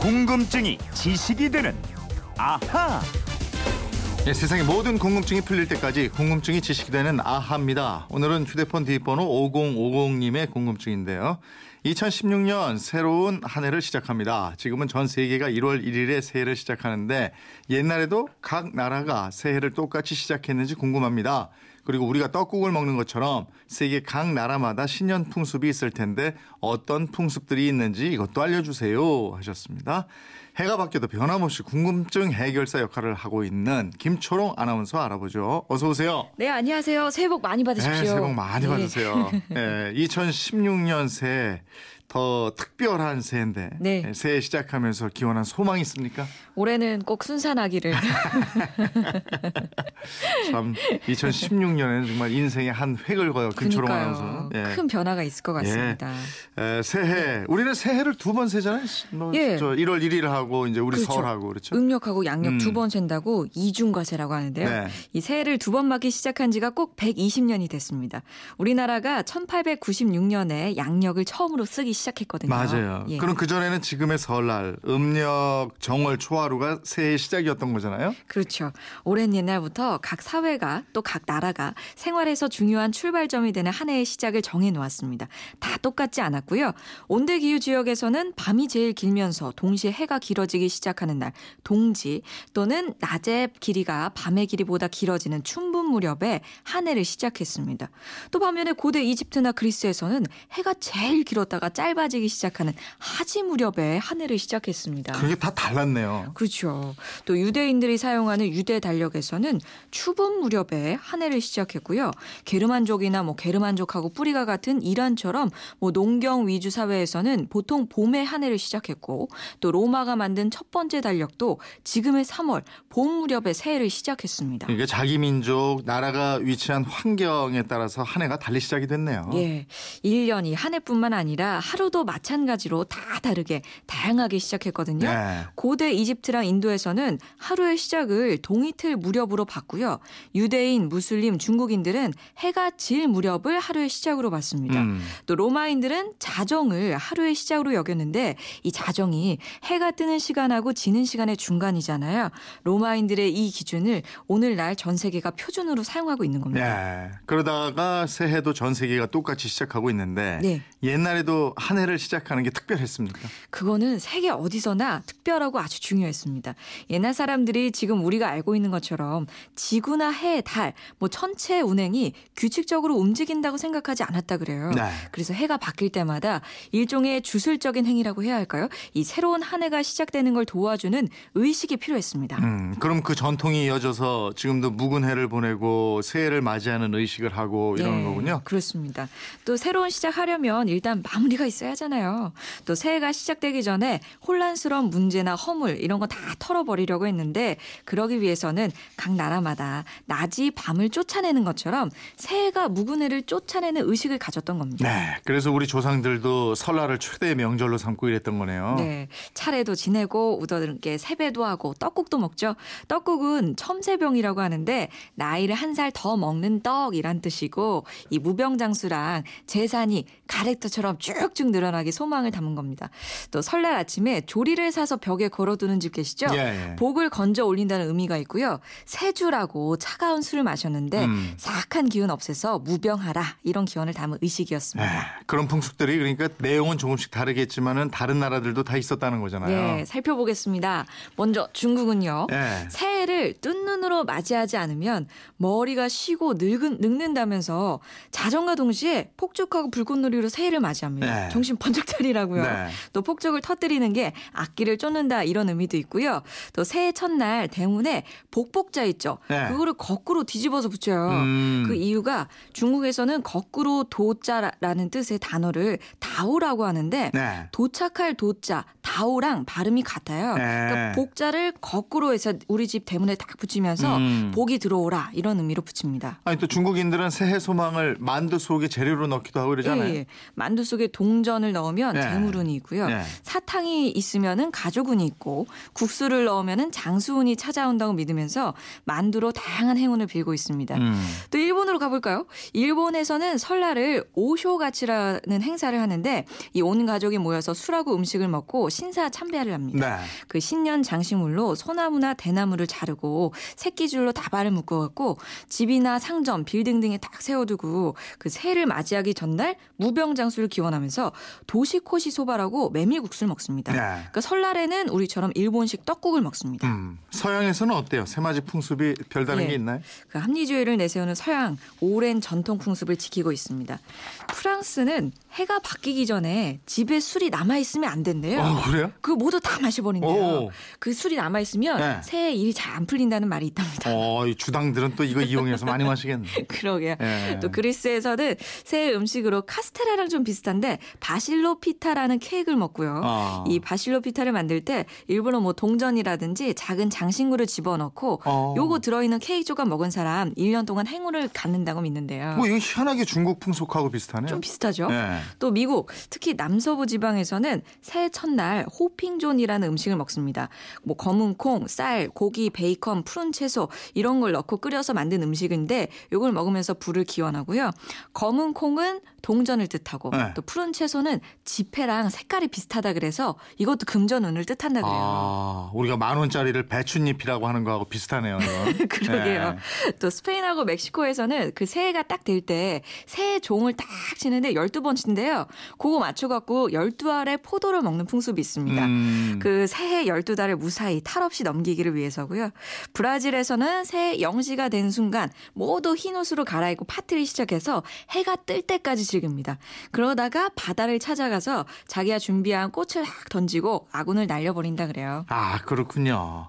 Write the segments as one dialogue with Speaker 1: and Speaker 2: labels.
Speaker 1: 궁금증이 지식이 되는 아하.
Speaker 2: 예, 세상의 모든 궁금증이 풀릴 때까지 궁금증이 지식이 되는 아하입니다. 오늘은 휴대폰 뒷번호 5050님의 궁금증인데요. 2016년 새로운 한 해를 시작합니다. 지금은 전 세계가 1월 1일에 새해를 시작하는데 옛날에도 각 나라가 새해를 똑같이 시작했는지 궁금합니다. 그리고 우리가 떡국을 먹는 것처럼 세계 각 나라마다 신년 풍습이 있을 텐데 어떤 풍습들이 있는지 이것도 알려주세요 하셨습니다. 해가 바뀌어도 변함없이 궁금증 해결사 역할을 하고 있는 김초롱 아나운서 알아보죠. 어서 오세요.
Speaker 3: 네, 안녕하세요. 새해 복 많이 받으십시오.
Speaker 2: 네, 새해 복 많이
Speaker 3: 네.
Speaker 2: 받으세요. 네, 2016년 새해 더 특별한 새해인데
Speaker 3: 네.
Speaker 2: 새해 시작하면서 기원한 소망이 있습니까?
Speaker 3: 올해는 꼭 순산하기를.
Speaker 2: 참 2016년에는 정말 인생의 한 획을. 김초롱
Speaker 3: 그러니까요.
Speaker 2: 아나운서. 예.
Speaker 3: 큰 변화가 있을 것 같습니다.
Speaker 2: 에, 새해 우리는 새해를 두 번 세잖아요. 뭐,
Speaker 3: 예.
Speaker 2: 저 1월 1일 하고 이제 우리
Speaker 3: 그렇죠.
Speaker 2: 설하고 그렇죠.
Speaker 3: 음력하고 양력
Speaker 2: 음.
Speaker 3: 두번 센다고 이중과세라고 하는데요.
Speaker 2: 네.
Speaker 3: 이 새해를 두 번 맞기 시작한 지가 꼭 120년이 됐습니다. 우리나라가 1896년에 양력을 처음으로 쓰기 시작했거든요.
Speaker 2: 맞아요.
Speaker 3: 예.
Speaker 2: 그럼 그 전에는 지금의 설날, 음력, 정월, 초하루가 새해 시작이었던 거잖아요.
Speaker 3: 그렇죠. 오랜 옛날부터 각 사회가 또 각 나라가 생활에서 중요한 출발점이 되는 한 해의 시작을 정해 놓았습니다. 다 똑같지 않았고요. 온대 기후 지역에서는 밤이 제일 길면서 동시에 해가 길어지기 시작하는 날 동지 또는 낮의 길이가 밤의 길이보다 길어지는 춘분 무렵에 한 해를 시작했습니다. 또 반면에 고대 이집트나 그리스에서는 해가 제일 길었다가 짧 아지기 시작하는 하지 무렵에 한 해를 시작했습니다.
Speaker 2: 그게 다 달랐네요.
Speaker 3: 그렇죠. 또 유대인들이 사용하는 유대 달력에서는 추분 무렵에 한 해를 시작했고요. 게르만족이나 뭐 게르만족하고 뿌리가 같은 이란처럼 뭐 농경 위주 사회에서는 보통 봄에 한 해를 시작했고 또 로마가 만든 첫 번째 달력도 지금의 3월 봄 무렵에 새해를 시작했습니다.
Speaker 2: 이게 자기 민족, 나라가 위치한 환경에 따라서 한 해가 달리 시작이 됐네요.
Speaker 3: 예. 1년이 한 해뿐만 아니라 하루도 마찬가지로 다 다르게 다양하게 시작했거든요.
Speaker 2: 네.
Speaker 3: 고대 이집트랑 인도에서는 하루의 시작을 동이틀 무렵으로 봤고요. 유대인, 무슬림, 중국인들은 해가 질 무렵을 하루의 시작으로 봤습니다.
Speaker 2: 음.
Speaker 3: 또 로마인들은 자정을 하루의 시작으로 여겼는데 이 자정이 해가 뜨는 시간하고 지는 시간의 중간이잖아요. 로마인들의 이 기준을 오늘날 전 세계가 표준으로 사용하고 있는 겁니다.
Speaker 2: 네. 그러다가 새해도 전 세계가 똑같이 시작하고 있는데
Speaker 3: 네.
Speaker 2: 옛날에도 한 해를 시작하는 게 특별했습니까?
Speaker 3: 그거는 세계 어디서나 특별하고 아주 중요했습니다. 옛날 사람들이 지금 우리가 알고 있는 것처럼 지구나 해, 달, 뭐 천체 운행이 규칙적으로 움직인다고 생각하지 않았다 그래요.
Speaker 2: 네.
Speaker 3: 그래서 해가 바뀔 때마다 일종의 주술적인 행위라고 해야 할까요? 이 새로운 한 해가 시작되는 걸 도와주는 의식이 필요했습니다.
Speaker 2: 음, 그럼 그 전통이 이어져서 지금도 묵은 해를 보내고 새해를 맞이하는 의식을 하고 이러는
Speaker 3: 예,
Speaker 2: 거군요.
Speaker 3: 그렇습니다. 또 새로 운 시작하려면 일단 마무리가 있어야 하잖아요. 또 새해가 시작되기 전에 혼란스러운 문제나 허물 이런 거 다 털어버리려고 했는데 그러기 위해서는 각 나라마다 낮이 밤을 쫓아내는 것처럼 새해가 묵은 해를 쫓아내는 의식을 가졌던 겁니다.
Speaker 2: 네. 그래서 우리 조상들도 설날을 최대의 명절로 삼고 이랬던 거네요.
Speaker 3: 네, 차례도 지내고 우더들께 세배도 하고 떡국도 먹죠. 떡국은 첨세병이라고 하는데 나이를 한 살 더 먹는 떡이란 뜻이고 이 무병장수랑 재산이 가래떡처럼 쭉쭉 늘어나게 소망을 담은 겁니다. 또 설날 아침에 조리를 사서 벽에 걸어두는 집 계시죠?
Speaker 2: 예, 예.
Speaker 3: 복을 건져 올린다는 의미가 있고요. 세주라고 차가운 술을 마셨는데
Speaker 2: 음.
Speaker 3: 사악한 기운 없애서 무병하라 이런 기원을 담은 의식이었습니다.
Speaker 2: 네, 그런 풍습들이 그러니까 내용은 조금씩 다르겠지만은 다른 나라들도 다 있었다는 거잖아요.
Speaker 3: 예, 살펴보겠습니다. 먼저 중국은요.
Speaker 2: 예.
Speaker 3: 새해를 뜬 눈으로 맞이하지 않으면 머리가 쉬고 늙은, 늙는다면서 자정과 동시에 폭죽하고 불꽃놀이로 새해를 맞이합니다.
Speaker 2: 네.
Speaker 3: 정신 번쩍 차리라고요.
Speaker 2: 네.
Speaker 3: 또 폭죽을 터뜨리는 게 악기를 쫓는다 이런 의미도 있고요. 또 새해 첫날 대문에 복복자 있죠.
Speaker 2: 네.
Speaker 3: 그거를 거꾸로 뒤집어서 붙여요.
Speaker 2: 음.
Speaker 3: 그 이유가 중국에서는 거꾸로 도자라는 뜻의 단어를 다오라고 하는데
Speaker 2: 네.
Speaker 3: 도착할 도자, 다오랑 발음이 같아요.
Speaker 2: 네.
Speaker 3: 그러니까 복자를 거꾸로 해서 우리 집 대문에 딱 붙이면서
Speaker 2: 음.
Speaker 3: 복이 들어오라 이런 의미로 붙입니다.
Speaker 2: 아니 또 중국인들은 새해 소망을 만두 속에 재료로 넣기도 하고 이러잖아요.
Speaker 3: 예, 예. 만두 속에 동전을 넣으면
Speaker 2: 네.
Speaker 3: 재물운이 있고요.
Speaker 2: 네.
Speaker 3: 사탕이 있으면은 가족운이 있고 국수를 넣으면은 장수운이 찾아온다고 믿으면서 만두로 다양한 행운을 빌고 있습니다.
Speaker 2: 음.
Speaker 3: 또 일본으로 가볼까요? 일본에서는 설날을 오쇼가치라는 행사를 하는데 이 온 가족이 모여서 술하고 음식을 먹고 신사 참배를 합니다.
Speaker 2: 네.
Speaker 3: 그 신년 장식물로 소나무나 대나무를 자르고 새끼줄로 다발을 묶어갖고 집이나 상점, 빌딩 등에 딱 세워두고 그 새해를 맞이하기 전날 무병장수를 기원하면서 도시코시 소바라고 메밀국수를 먹습니다.
Speaker 2: 네.
Speaker 3: 그러니까 설날에는 우리처럼 일본식 떡국을 먹습니다.
Speaker 2: 음. 서양에서는 어때요? 새맞이 풍습이 별다른
Speaker 3: 예.
Speaker 2: 게 있나요?
Speaker 3: 그 합리주의를 내세우는 서양 오랜 전통 풍습을 지키고 있습니다. 프랑스는 해가 바뀌기 전에 집에 술이 남아 있으면 안 된대요.
Speaker 2: 어, 그래요?
Speaker 3: 그 모두 다 마셔버린대요.
Speaker 2: 오.
Speaker 3: 그 술이 남아 있으면
Speaker 2: 네.
Speaker 3: 새해 일이 잘 안 풀린다는 말이 있답니다.
Speaker 2: 어, 이 주당들은 또 이거 이용해서 많이 마시겠네.
Speaker 3: 그러게요.
Speaker 2: 예.
Speaker 3: 또 그리스에서는 새해 음식으로 카스테라랑 좀 비슷한데 바실로 피타라는 케이크를 먹고요.
Speaker 2: 아.
Speaker 3: 이 바실로 피타를 만들 때 일부러 뭐 동전이라든지 작은 장식물을 집어넣고
Speaker 2: 어.
Speaker 3: 요거 들어있는 케이크 조각 먹은 사람 1년 동안 행운을 갖는다고 믿는데요.
Speaker 2: 뭐 이거 희한하게 중국 풍속하고 비슷하네요.
Speaker 3: 좀 비슷하죠?
Speaker 2: 예.
Speaker 3: 또 미국 특히 남서부 지방에서는 새해 첫날 호핑존이라는 음식을 먹습니다. 뭐 검은 콩, 쌀, 고기, 베이컨, 푸른 채소 이런 걸 넣고 끓여서 만든 음식인데 이걸 먹으면서 불을 기원하고요. 검은 콩은 동전을 뜻하고
Speaker 2: 네.
Speaker 3: 또 푸른 채소는 지폐랑 색깔이 비슷하다 그래서 이것도 금전운을 뜻한다 그래요.
Speaker 2: 아, 우리가 만 원짜리를 배춧잎이라고 하는 거하고 비슷하네요.
Speaker 3: 그러게요.
Speaker 2: 네.
Speaker 3: 또 스페인하고 멕시코에서는 그 새해가 딱 될 때 새해 종을 딱 치는데 12번 친데요. 그거 맞춰갖고 12알의 포도를 먹는 풍습이 있습니다.
Speaker 2: 음.
Speaker 3: 그 새해 12달을 무사히 탈 없이 넘기기를 위해서고요. 브라질에서는 새해 0시가 된 순간 모두 흰 옷으로 갈아입고 파티를 시작해서 해가 뜰 때까지 즐깁니다. 그러다가 바다를 찾아가서 자기가 준비한 꽃을 확 던지고 아군을 날려버린다 그래요.
Speaker 2: 아, 그렇군요.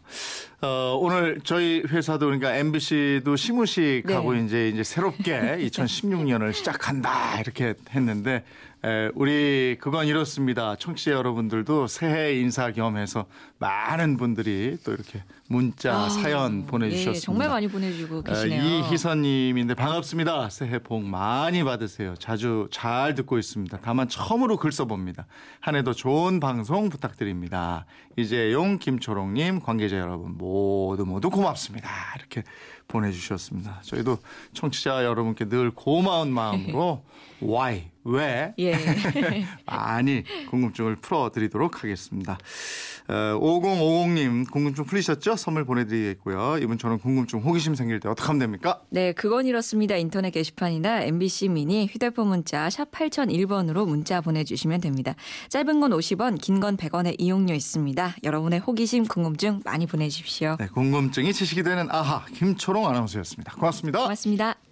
Speaker 2: 어, 오늘 저희 회사도 그러니까 MBC도 시무식하고
Speaker 3: 네.
Speaker 2: 이제 이제 새롭게 2016년을 시작한다 이렇게 했는데 에, 우리 그건 이렇습니다. 청취자 여러분들도 새해 인사 겸해서 많은 분들이 또 이렇게 문자
Speaker 3: 아,
Speaker 2: 사연 보내주셨습니다.
Speaker 3: 예, 정말 많이 보내주고
Speaker 2: 어,
Speaker 3: 계시네요.
Speaker 2: 이희선님인데 반갑습니다. 새해 복 많이 받으세요. 자주 잘 듣고 있습니다. 다만 처음으로 글 써봅니다. 한 해도 좋은 방송 부탁드립니다. 이재용, 김초롱님, 관계자 여러분 모두 모두 고맙습니다. 이렇게 보내주셨습니다. 저희도 청취자 여러분께 늘 고마운 마음으로 why 왜
Speaker 3: 예.
Speaker 2: 많이 궁금증을 풀어드리도록 하겠습니다. 어, 5050님 궁금증 풀리셨죠? 선물 보내드리겠고요. 이분 저는 궁금증 호기심 생길 때 어떻게 하면 됩니까?
Speaker 3: 네, 그건 이렇습니다. 인터넷 게시판이나 MBC 미니 휴대폰 문자 샵 8001번으로 문자 보내주시면 됩니다. 짧은 건 50원, 긴 건 100원의 이용료 있습니다. 여러분의 호기심, 궁금증 많이 보내주십시오.
Speaker 2: 네, 궁금증이 지식이 되는 아하 김초롱 아나운서였습니다. 고맙습니다.
Speaker 3: 고맙습니다.